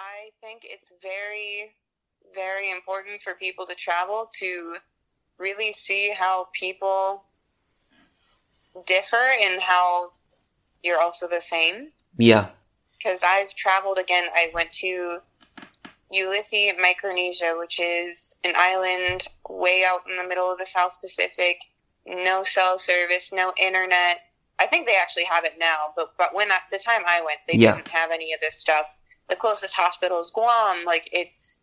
I think it's very, very important for people to travel to really see how people differ and how you're also the same. Yeah. Because I've traveled again. I went to Ulithi, Micronesia, which is an island way out in the middle of the South Pacific. No cell service, no internet. I think they actually have it now, but but when I, the time I went, they Yeah. didn't have any of this stuff. The closest hospital is Guam. Like it's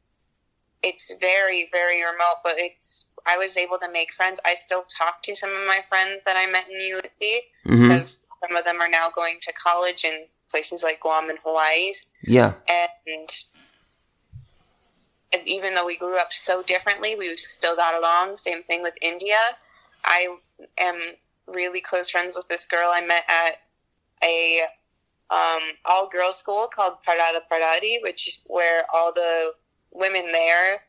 it's very very remote, but it's I was able to make friends. I still talk to some of my friends that I met in Ulithi hmm because some of them are now going to college in places like Guam and Hawaii. Yeah. And, and even though we grew up so differently, we still got along. Same thing with India. I am really close friends with this girl I met at a um, all girls school called Parada Paradi, which is where all the women there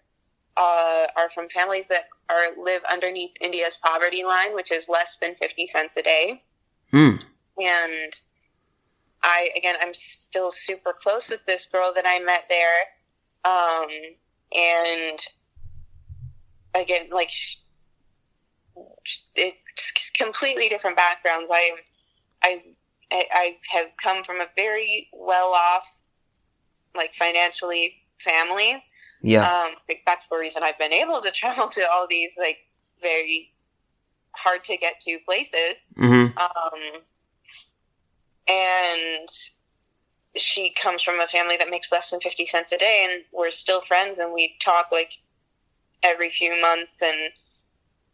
uh, are from families that are live underneath India's poverty line, which is less than fifty cents a day Mm. and I again I'm still super close with this girl that I met there, um, and again like it's completely different backgrounds. I I I I have come from a very well off, like financially family. Yeah. Um, like, that's the reason I've been able to travel to all these like very hard to get to places. hmm Um, and she comes from a family that makes less than 50 cents a day, and we're still friends, and we talk like every few months, and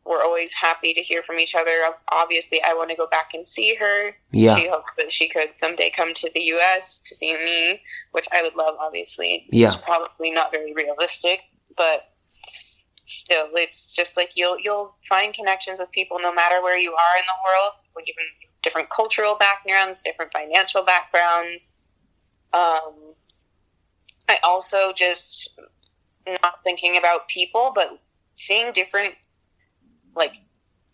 we're always happy to hear from each other. Obviously, I want to go back and see her. Yeah. She hopes that she could someday come to the U.S. to see me, which I would love, obviously. Yeah. It's probably not very realistic, but still, it's just like you'll you'll find connections with people no matter where you are in the world, even different cultural backgrounds, different financial backgrounds. Um, I also just not thinking about people, but seeing different like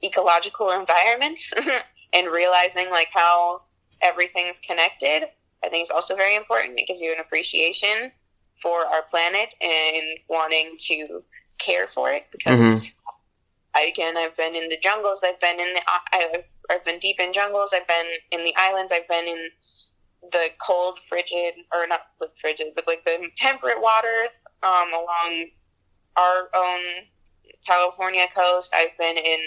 ecological environments and realizing like how everything's connected. I think is also very important. It gives you an appreciation for our planet and wanting to care for it because I, again I've been in the jungles I've been in the I, I've been deep in jungles I've been in the islands I've been in the cold frigid or not frigid but like the temperate waters um, along our own California coast I've been in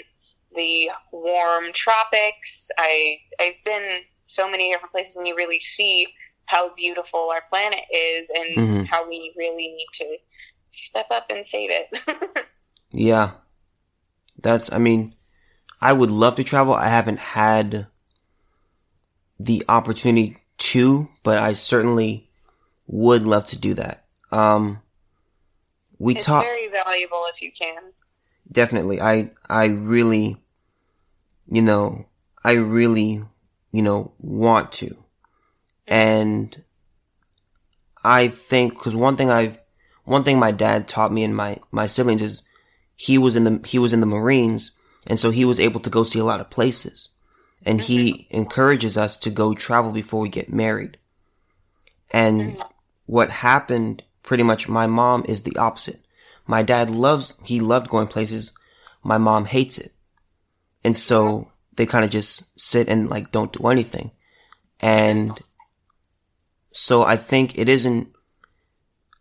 the warm tropics I I've been so many different places and you really see how beautiful our planet is and Mhm. how we really need to step up and save it. Yeah. That's, I mean, I would love to travel. I haven't had the opportunity to, but I certainly would love to do that. Um, we talk very valuable if you can. Definitely. I, I really, you know, I really, you know, want to. And I think, cause one thing I've, one thing my dad taught me and my, my siblings is he was in the, he was in the Marines. And so he was able to go see a lot of places. And he mm-hmm. encourages us to go travel before we get married. And mm-hmm. what happened, pretty much my mom is the opposite. My dad loves, he loved going places. My mom hates it. And so they kind of just sit and like don't do anything. And so I think it isn't,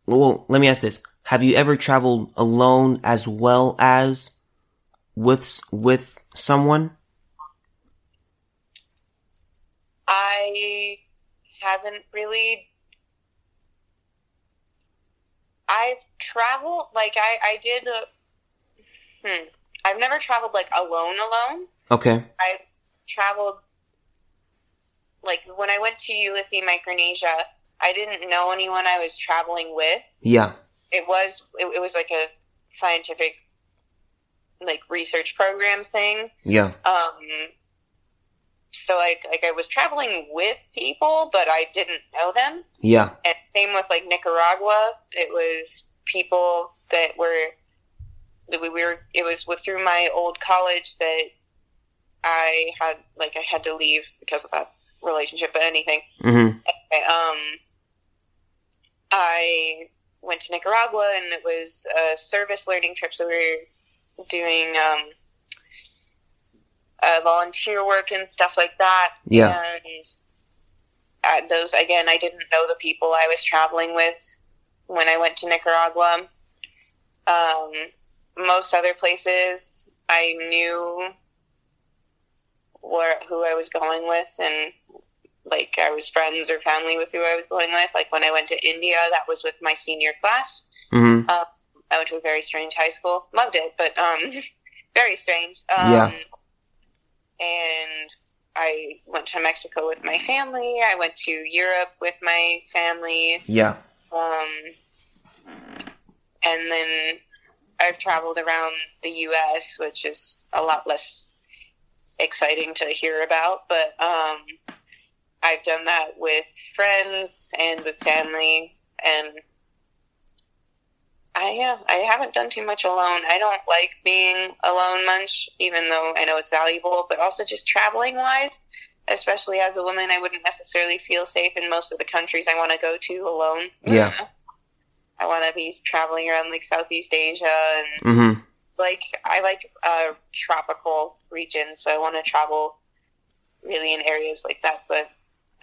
well, let me ask this. Have you ever traveled alone as well as with, with someone? I haven't really. I've traveled like I I did. A, hmm. I've never traveled like alone alone. Okay. I traveled like when I went to Ulithi, Micronesia. I didn't know anyone I was traveling with. Yeah. It was it, it was like a scientific like research program thing. Yeah. Um, so like like I was traveling with people, but I didn't know them. Yeah. And same with like Nicaragua. It was people that were that we were. It was with, through my old college that I had like I had to leave because of that relationship. But anything, hmm um, I went to Nicaragua and it was a service learning trip. So we were doing um, uh, volunteer work and stuff like that. Yeah. And at those, again, I didn't know the people I was traveling with when I went to Nicaragua. Um, most other places, I knew where who I was going with, and like I was friends or family with who I was going with. Like when I went to India, that was with my senior class. Mm-hmm. Um, I went to a very strange high school. Loved it, but um, very strange. Um, Yeah. And I went to Mexico with my family. I went to Europe with my family. Yeah. Um, and then I've traveled around the U.S., which is a lot less exciting to hear about. But um, I've done that with friends and with family, and I yeah, I haven't done too much alone. I don't like being alone much, even though I know it's valuable. But also just traveling wise, especially as a woman, I wouldn't necessarily feel safe in most of the countries I want to go to alone. Yeah. I want to be traveling around like Southeast Asia and Mm-hmm. like I like uh, tropical regions, so I want to travel really in areas like that. But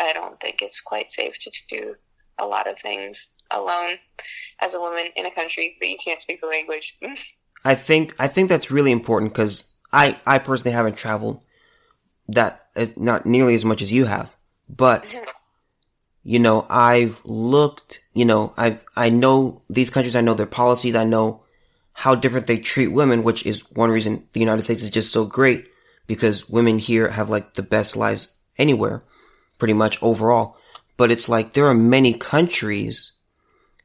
I don't think it's quite safe to do a lot of things alone as a woman in a country that you can't speak the language. I think I think that's really important because I I personally haven't traveled that not nearly as much as you have, but you know I've looked. You know I've I know these countries. I know their policies. I know how different they treat women, which is one reason the United States is just so great because women here have like the best lives anywhere, pretty much overall. But it's like there are many countries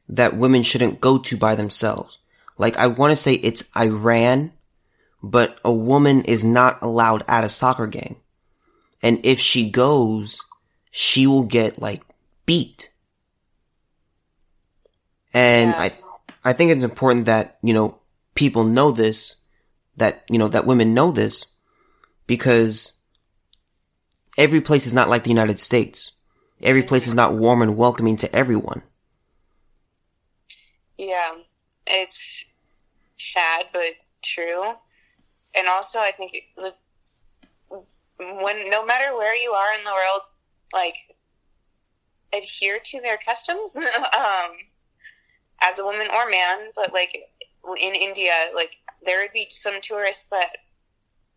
that women shouldn't go to by themselves. Like I want to say it's Iran, but a woman is not allowed at a soccer game. And if she goes, she will get like beat. And Yeah. I I think it's important that, you know, people know this, that, you know, that women know this because every place is not like the United States. Every place is not warm and welcoming to everyone. Yeah, it's sad but true. And also, I think when no matter where you are in the world, like adhere to their customs. um, as a woman or man, but like in India, like there would be some tourists that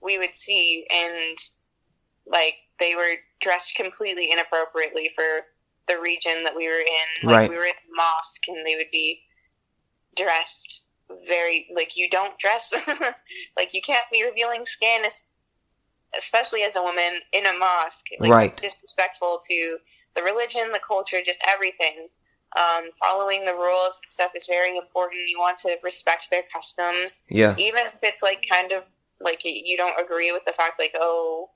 we would see, and like they were dressed completely inappropriately for the region that we were in. Like Right. we were in a mosque, and they would be dressed very like you don't dress like you can't be revealing skin, especially as a woman in a mosque. Like Right. disrespectful to the religion, the culture, just everything. Um, following the rules and stuff is very important. You want to respect their customs Yeah. even if it's like kind of like you don't agree with the fact like oh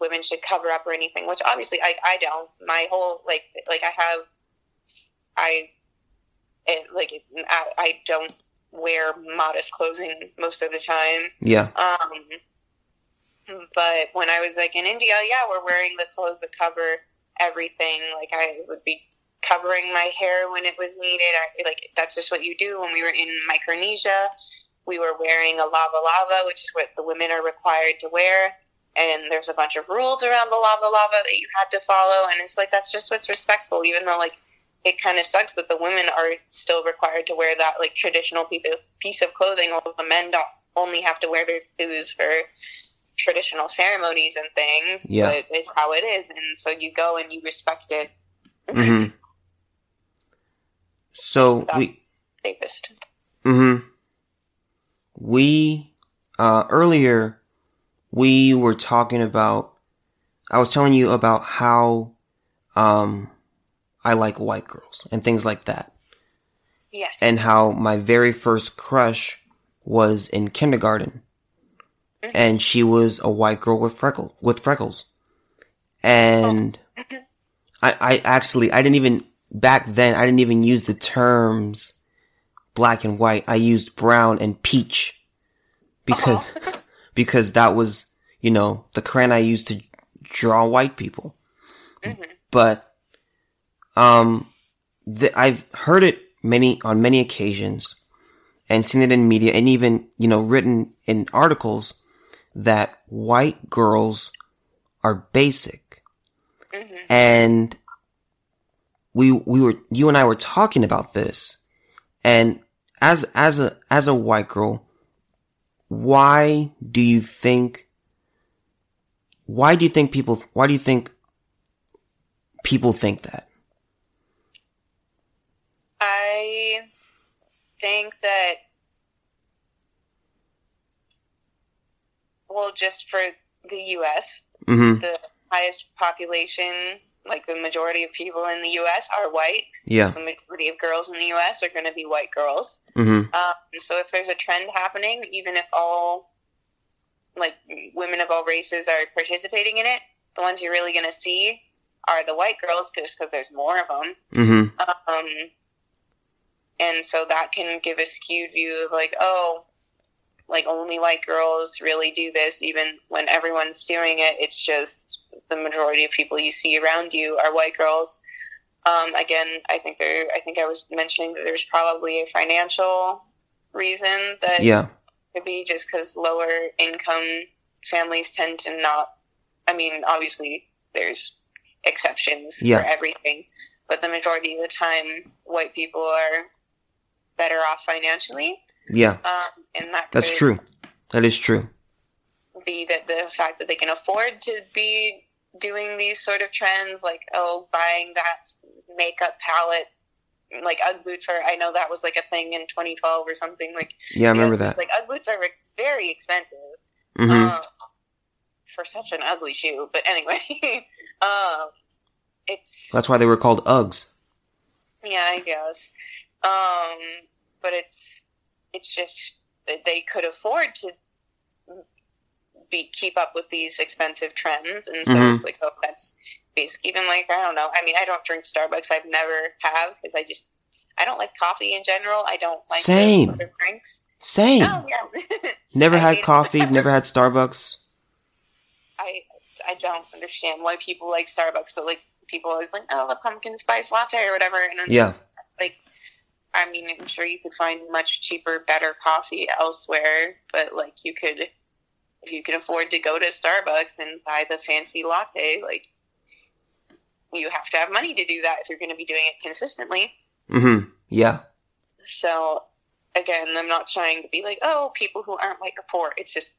women should cover up or anything which obviously i, I don't my whole like like i have i it, like it, I, I don't wear modest clothing most of the time. Yeah. um but when i was like in india yeah we're wearing the clothes that cover everything. Like i would be covering my hair when it was needed. I, like that's just what you do. When we were in micronesia we were wearing a lava lava which is what the women are required to wear. And there's a bunch of rules around the lava lava that you had to follow. And it's like that's just what's respectful even though like it kind of sucks that the women are still required to wear that like traditional piece of, piece of clothing while the men don't only have to wear their thews for traditional ceremonies and things Yeah. but it's how it is and so you go and you respect it. Hmm So we, safest hmm we, uh, earlier we were talking about, I was telling you about how, um, I like white girls and things like that. yes And how my very first crush was in kindergarten. And she was a white girl with freckle, with freckles. And I, I actually, I didn't even, back then, I didn't even use the terms black and white. I used brown and peach because, because that was, you know, the crayon I used to draw white people. Mhm. But, um, th- I've heard it many, on many occasions and seen it in media and even, you know, written in articles that white girls are basic. hmm And we, we were, you and I were talking about this. And as, as a, as a white girl, why do you think, why do you think people, why do you think people think that? I think that, well, just for the U.S., Mm-hmm. the highest population, like the majority of people in the U.S. are white. Yeah. The majority of girls in the U.S. are going to be white girls. Mm-hmm. Um, so if there's a trend happening, even if all like women of all races are participating in it, the ones you're really going to see are the white girls, just because there's more of them. Mm-hmm. Um, and so that can give a skewed view of like, oh, like only white girls really do this, even when everyone's doing it. It's just the majority of people you see around you are white girls. Um, again, I think there. I think I was mentioning that there's probably a financial reason that Yeah. could be just because lower income families tend to not. I mean, obviously, there's exceptions Yeah. for everything, but the majority of the time, white people are better off financially. Yeah. Um, and that That's true. That is true. be that the fact that they can afford to be doing these sort of trends, like oh, buying that makeup palette, like UGG boots are. I know that was like a thing in 2012 or something. Like Yeah, I remember that. Like UGG boots are very expensive. hmm um, for such an ugly shoe. But anyway, um, it's That's why they were called Uggs. yeah, I guess. Um, but it's it's just that they could afford to be keep up with these expensive trends, and so Mhm. it's like, oh, that's basic. Even like I don't know. I mean, I don't drink Starbucks. I've never have because I just I don't like coffee in general. I don't like Same. drinks. Same. Oh yeah. Never had hate- coffee, never had Starbucks. I I don't understand why people like Starbucks, but like people always like, oh, the pumpkin spice latte or whatever. And then, Yeah. like, I mean, I'm sure you could find much cheaper, better coffee elsewhere, but like you could, if you can afford to go to Starbucks and buy the fancy latte, like you have to have money to do that if you're going to be doing it consistently. Mm-hmm. Yeah. So again, I'm not trying to be like, oh, people who aren't white are poor. It's just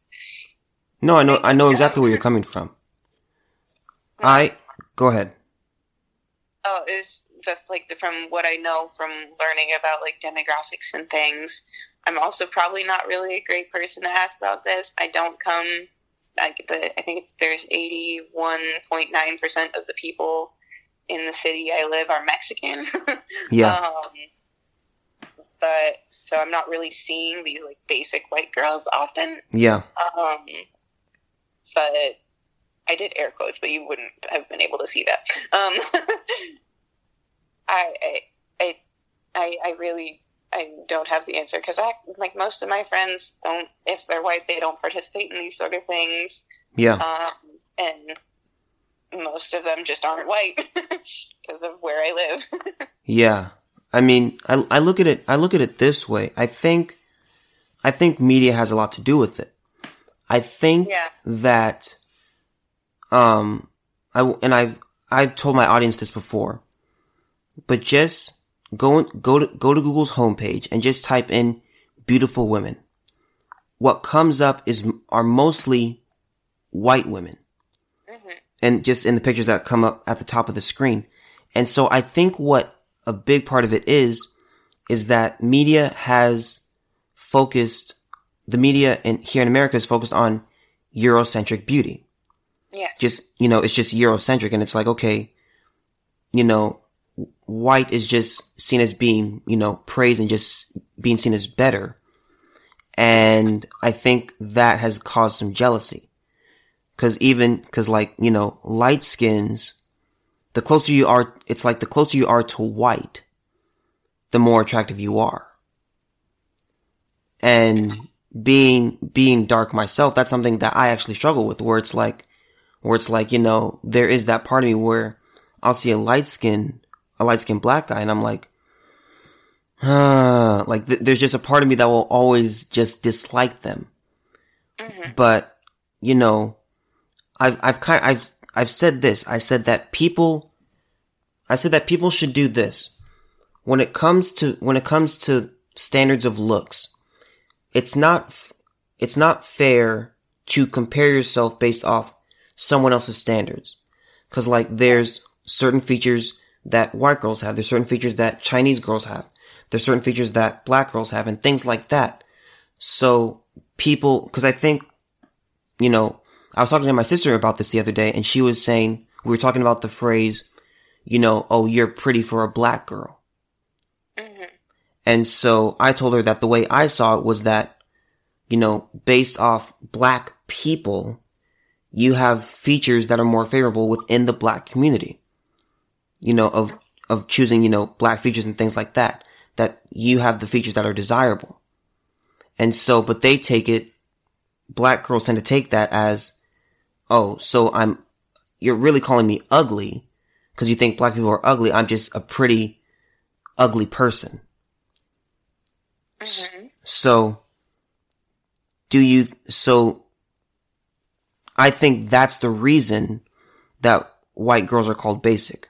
No, I know I know exactly where you're coming from. I go ahead. Oh, it's just like the, from what I know from learning about like demographics and things. I'm also probably not really a great person to ask about this. I don't come. Like the, I think it's there's 81.9 percent of the people in the city I live are Mexican. Yeah. um, but so I'm not really seeing these like basic white girls often. Yeah. Um, but I did air quotes, but you wouldn't have been able to see that. Um, I, I, I, I, really, I don't have the answer because I, like most of my friends don't, if they're white, they don't participate in these sort of things. Yeah. Um, and most of them just aren't white because of where I live. Yeah. I mean, I, I look at it, I look at it this way. I think, I think media has a lot to do with it. I think Yeah. that, um, I, and I've, I've told my audience this before, but just go, go to, go to Google's homepage and just type in beautiful women. What comes up is, are mostly white women. hmm and just in the pictures that come up at the top of the screen. And so I think what a big part of it is, is that media has focused, the media in, here in America is focused on Eurocentric beauty. Yes. Just, you know, it's just Eurocentric and it's like, okay, you know, white is just seen as being, you know, praised and just being seen as better. And I think that has caused some jealousy. Cause even, cause like, you know, light skins, the closer you are, it's like the closer you are to white, the more attractive you are. And being, being dark myself, that's something that I actually struggle with where it's like, where it's like, you know, there is that part of me where I'll see a light skin, a light skinned black guy, and I'm like, like th- there's just a part of me that will always just dislike them. Mm-hmm. But you know, I've I've kind I've I've said this. I said that people, I said that people should do this when it comes to when it comes to standards of looks. It's not it's not fair to compare yourself based off someone else's standards. Cause like there's certain features that white girls have. There's certain features that Chinese girls have. There's certain features that black girls have and things like that. So people, cause I think, you know, I was talking to my sister about this the other day and she was saying, we were talking about the phrase, you know, oh, you're pretty for a black girl. Mm-hmm. And so I told her that the way I saw it was that, you know, based off black people, you have features that are more favorable within the black community. You know, of, of choosing, you know, black features and things like that. That you have the features that are desirable. And so, but they take it, black girls tend to take that as, oh, so I'm, you're really calling me ugly because you think black people are ugly. I'm just a pretty ugly person. Mm-hmm. So, do you, so, I think that's the reason that white girls are called basic.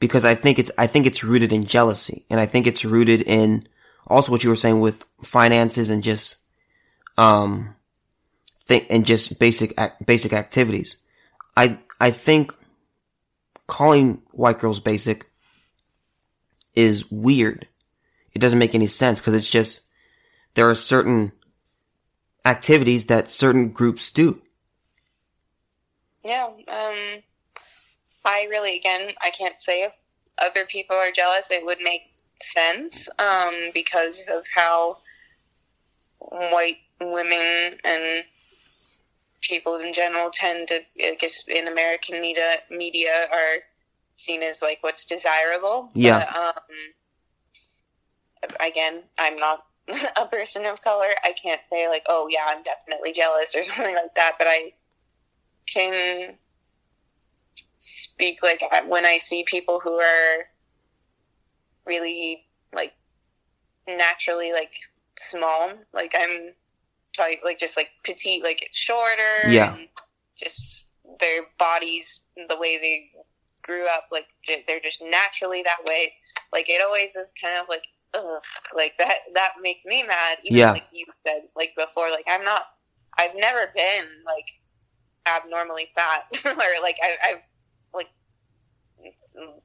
Because I think it's, I think it's rooted in jealousy. And I think it's rooted in also what you were saying with finances and just, um, think, and just basic, basic activities. I, I think calling white girls basic is weird. It doesn't make any sense because it's just, there are certain activities that certain groups do. Yeah. Um, I really, again, I can't say if other people are jealous. It would make sense um, because of how white women and people in general tend to, I guess, in American media, media are seen as like what's desirable. Yeah. But, um, again, I'm not a person of color. I can't say like, oh yeah, I'm definitely jealous or something like that. But I can speak like when I see people who are really like naturally like small, like I'm talking like just like petite, like it's shorter, Yeah. and just their bodies, the way they grew up, like j- they're just naturally that way. Like it always is kind of like, ugh, like that. That makes me mad. Even Yeah. like you said, like before, like I'm not. I've never been like abnormally fat or like I, I've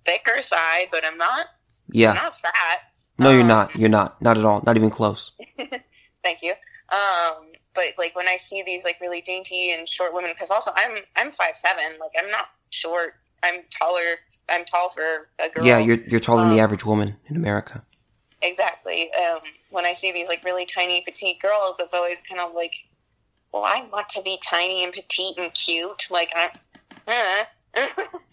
thicker side, but I'm not. I'm Yeah. not fat. No, you're Um, not. You're not. Not at all. Not even close. Thank you. Um, but like when I see these like really dainty and short women, because also I'm I'm five seven. Like I'm not short. I'm taller. I'm tall for a girl. Yeah, you're you're taller than the Um, average woman in America. exactly. Um, when I see these like really tiny petite girls, it's always kind of like, well, I want to be tiny and petite and cute. Like I'm. Uh.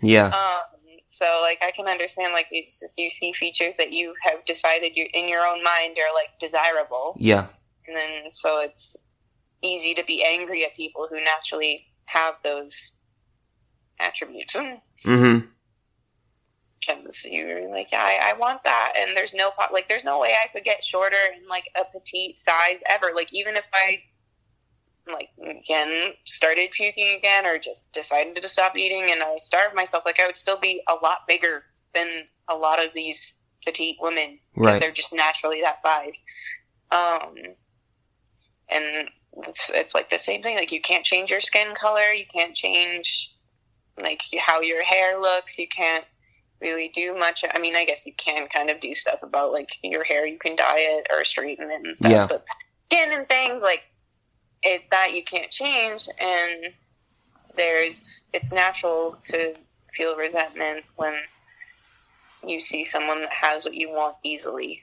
Yeah. Um, so like I can understand like it's just you see features that you have decided you in your own mind are like desirable, Yeah. and then so it's easy to be angry at people who naturally have those attributes. Mm-hmm. Because you're like, yeah, I, I want that, and there's no like, there's no way I could get shorter in like a petite size ever. Like even if I like again started puking again or just decided to stop eating and I starved myself, like I would still be a lot bigger than a lot of these petite women. Right. They're just naturally that size. Um, and it's, it's like the same thing. Like you can't change your skin color. You can't change like how your hair looks. You can't really do much. I mean, I guess you can kind of do stuff about like your hair. You can dye it or straighten it and stuff. Yeah. But skin and things like it that you can't change. And there's it's natural to feel resentment when you see someone that has what you want easily.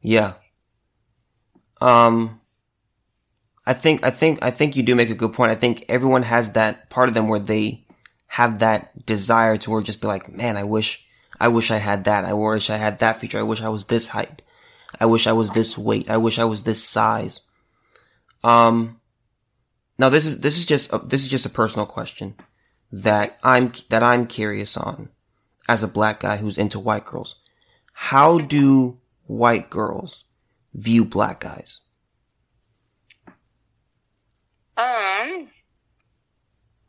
Yeah. Um I think I think I think you do make a good point. I think everyone has that part of them where they have that desire to just be like, man, I wish I wish I had that. I wish I had that feature. I wish I was this height. I wish I was this weight. I wish I was this size. Um now this is this is just a, this is just a personal question that I'm that I'm curious on as a black guy who's into white girls. How do white girls view black guys? Um,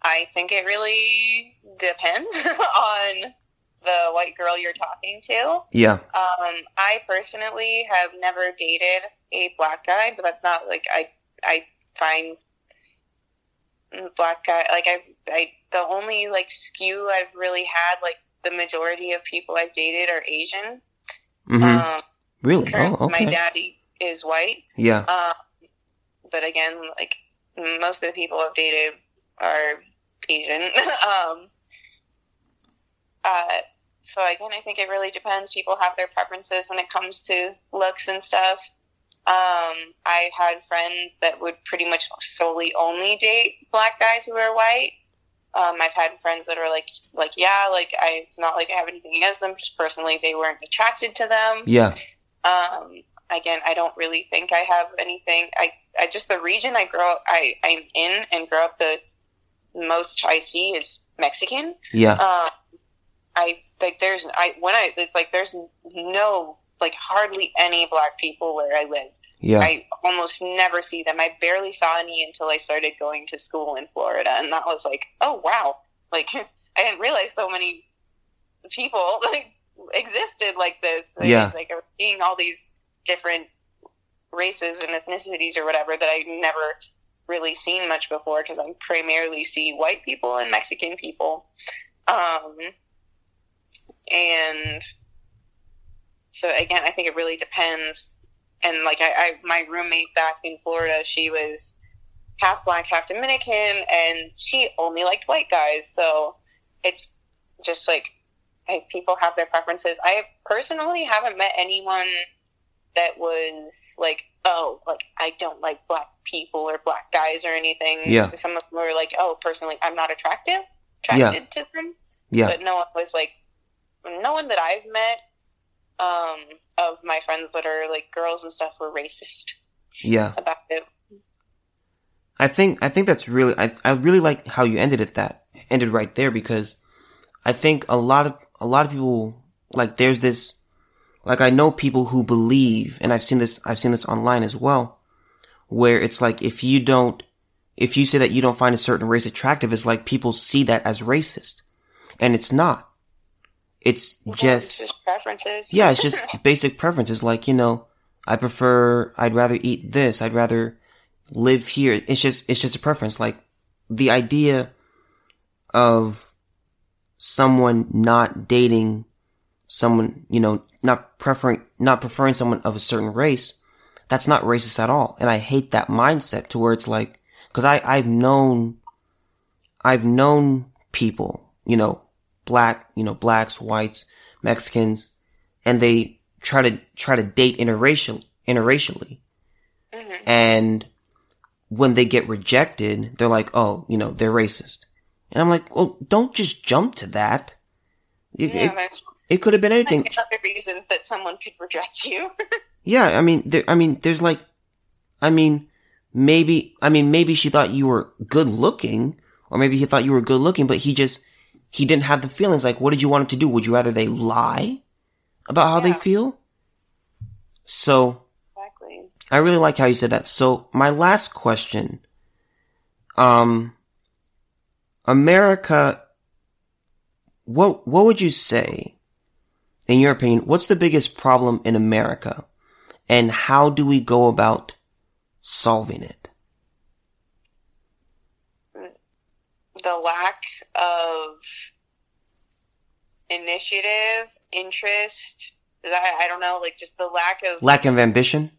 I think it really depends on the white girl you're talking to. Yeah. Um, I personally have never dated a black guy, but that's not like I I find black guy like I I the only like skew I've really had like the majority of people I've dated are Asian. Mm-hmm. Um, really? Oh, My daddy is white. Yeah. Um, but again, like most of the people I've dated are Asian. um, uh, so again, I think it really depends. People have their preferences when it comes to looks and stuff. Um, I had friends that would pretty much solely only date black guys who are white. Um, I've had friends that are like, like yeah, like I. It's not like I have anything against them. Just personally, they weren't attracted to them. Yeah. Um, again, I don't really think I have anything. I, I just the region I grow up, I I'm in and grow up the most I see is Mexican. Yeah. Um, I like there's I when I it's like there's no like hardly any black people where I lived. Yeah. I almost never see them. I barely saw any until I started going to school in Florida, and that was like, oh wow, like I didn't realize so many people like existed like this. Like, Yeah. like seeing all these different races and ethnicities or whatever that I never really seen much before because I primarily see white people and Mexican people. Um, and so again, I think it really depends. And like I, I, my roommate back in Florida, she was half black, half Dominican, and she only liked white guys. So it's just like I, people have their preferences. I personally haven't met anyone that was like, oh, like I don't like black people or black guys or anything. Yeah. Some of them were like, oh, personally, I'm not attractive, attracted to them. Yeah. But no one was like, no one that I've met um, of my friends that are like girls and stuff were racist Yeah. about it. I think I think that's really I I really like how you ended it that ended right there because I think a lot of a lot of people like there's this like I know people who believe and I've seen this I've seen this online as well where it's like if you don't if you say that you don't find a certain race attractive it's like people see that as racist and it's not it's Well, it's just just preferences. yeah, it's just basic preferences. Like, you know, I prefer, I'd rather eat this. I'd rather live here. It's just, it's just a preference. Like, the idea of someone not dating someone, you know, not preferring, not preferring someone of a certain race, that's not racist at all. And I hate that mindset to where it's like, cause I, I've known, I've known people, you know, black, you know, blacks, whites, Mexicans, and they try to try to date interracial interracially. Mhm. And when they get rejected, they're like, "Oh, you know, they're racist." And I'm like, "Well, don't just jump to that. It, Yeah, it, it could have been anything. many other reasons that someone could reject you. Yeah, I mean, there, I mean, there's like, I mean, maybe, I mean, maybe she thought you were good looking, or maybe he thought you were good looking, but he just, he didn't have the feelings. Like, what did you want him to do? Would you rather they lie about how they feel? So, exactly. I really like how you said that. So, my last question, um, America, what, what would you say, in your opinion, what's the biggest problem in America? And how do we go about solving it? The lack of initiative, interest. I, I don't know, like just the lack of Lack of ambition?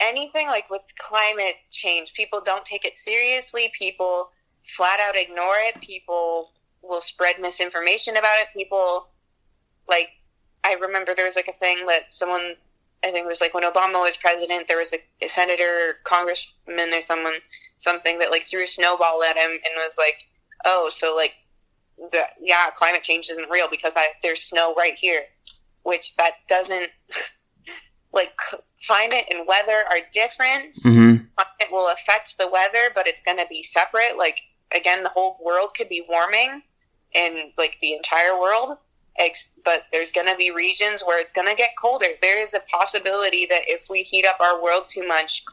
anything like with climate change. People don't take it seriously. People flat out ignore it. People will spread misinformation about it. People like I remember there was like a thing that someone I think it was like when Obama was president, there was a, a senator, congressman, or someone something that like threw a snowball at him and was like, "Oh, so like, the, yeah, climate change isn't real because I, there's snow right here," which that doesn't like climate and weather are different. Mm-hmm. Climate will affect the weather, but it's going to be separate. Like again, the whole world could be warming, in like the entire world. But there's going to be regions where it's going to get colder. There is a possibility that if we heat up our world too much,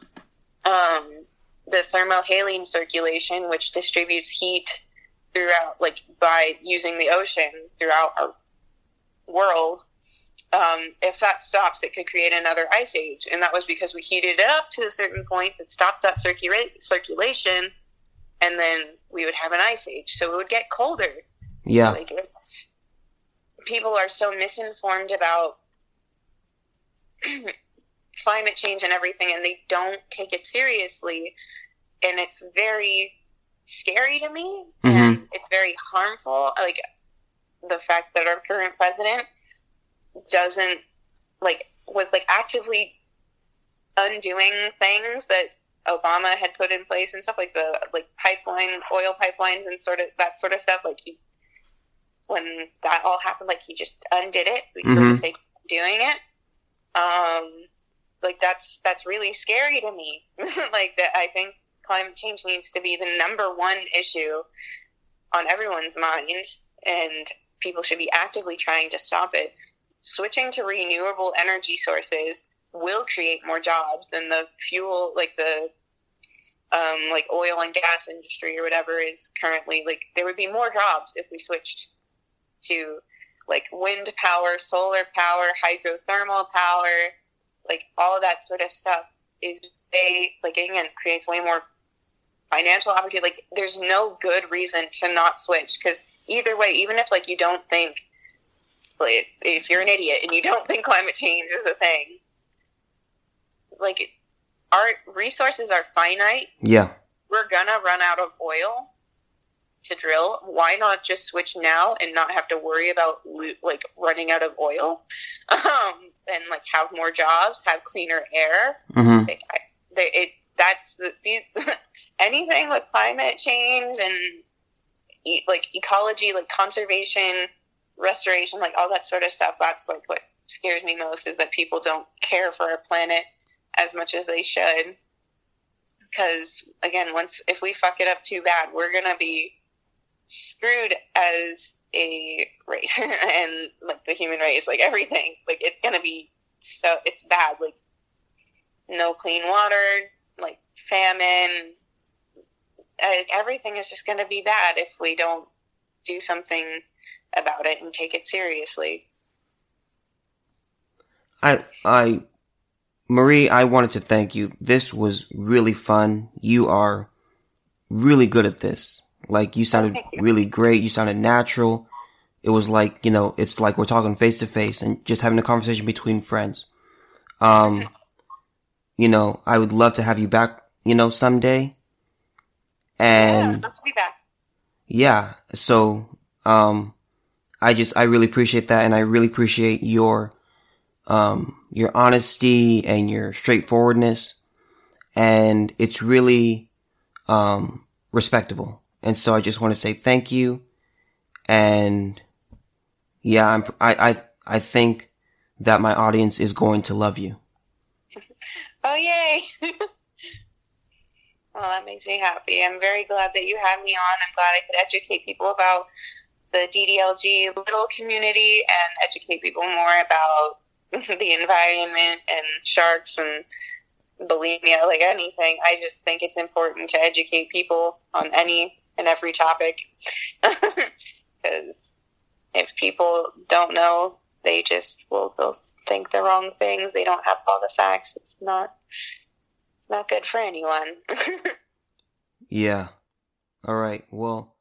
um, the thermohaline circulation, which distributes heat throughout, like by using the ocean throughout our world, um, if that stops, it could create another ice age. And that was because we heated it up to a certain point that stopped that circula- circulation, and then we would have an ice age. So it would get colder. Yeah. Like it's, people are so misinformed about climate change and everything, and they don't take it seriously. And it's very scary to me, Mhm. and it's very harmful. Like the fact that our current president doesn't like was like actively undoing things that Obama had put in place and stuff like the like pipeline oil pipelines and sort of that sort of stuff. Like he when that all happened, like he just undid it for Mhm. the sake of doing it. Um, like that's that's really scary to me. like that, I think climate change needs to be the number one issue on everyone's mind, and people should be actively trying to stop it. Switching to renewable energy sources will create more jobs than the fuel, like the um, like oil and gas industry or whatever is currently like. There would be more jobs if we switched to like wind power, solar power, hydrothermal power, like all that sort of stuff is way like again creates way more financial opportunity. Like there's no good reason to not switch because either way, even if like you don't think like if you're an idiot and you don't think climate change is a thing, like our resources are finite. Yeah. We're gonna run out of oil to drill. Why not just switch now and not have to worry about like running out of oil? Um, and like have more jobs, have cleaner air. hmm Like, I, they, it that's the, these anything with climate change and e- like ecology, like conservation, restoration, like all that sort of stuff. That's like what scares me most is that people don't care for our planet as much as they should. Because again, once if we fuck it up too bad, we're gonna be screwed as a race and like the human race, like everything. Like it's gonna be so it's bad. Like no clean water, like famine. Uh, everything is just going to be bad if we don't do something about it and take it seriously. I, I, Marie, I wanted to thank you. This was really fun. You are really good at this. Like you sounded you. really great. You sounded natural. It was like, you know, it's like we're talking face to face and just having a conversation between friends. Um, you know, I would love to have you back, you know, someday. Yeah, And to be back. yeah, so, um, I just, I really appreciate that and I really appreciate your, um, your honesty and your straightforwardness. And it's really, um, respectable. And so I just want to say thank you. And yeah, I'm, I, I, I think that my audience is going to love you. Oh, yay! well, that makes me happy. I'm very glad that you had me on. I'm glad I could educate people about the DDLG little community and educate people more about the environment and sharks and bulimia, like anything. I just think it's important to educate people on any and every topic. Because if people don't know, they just will they'll think the wrong things. They don't have all the facts. It's not not good for anyone. Yeah. All right. Well,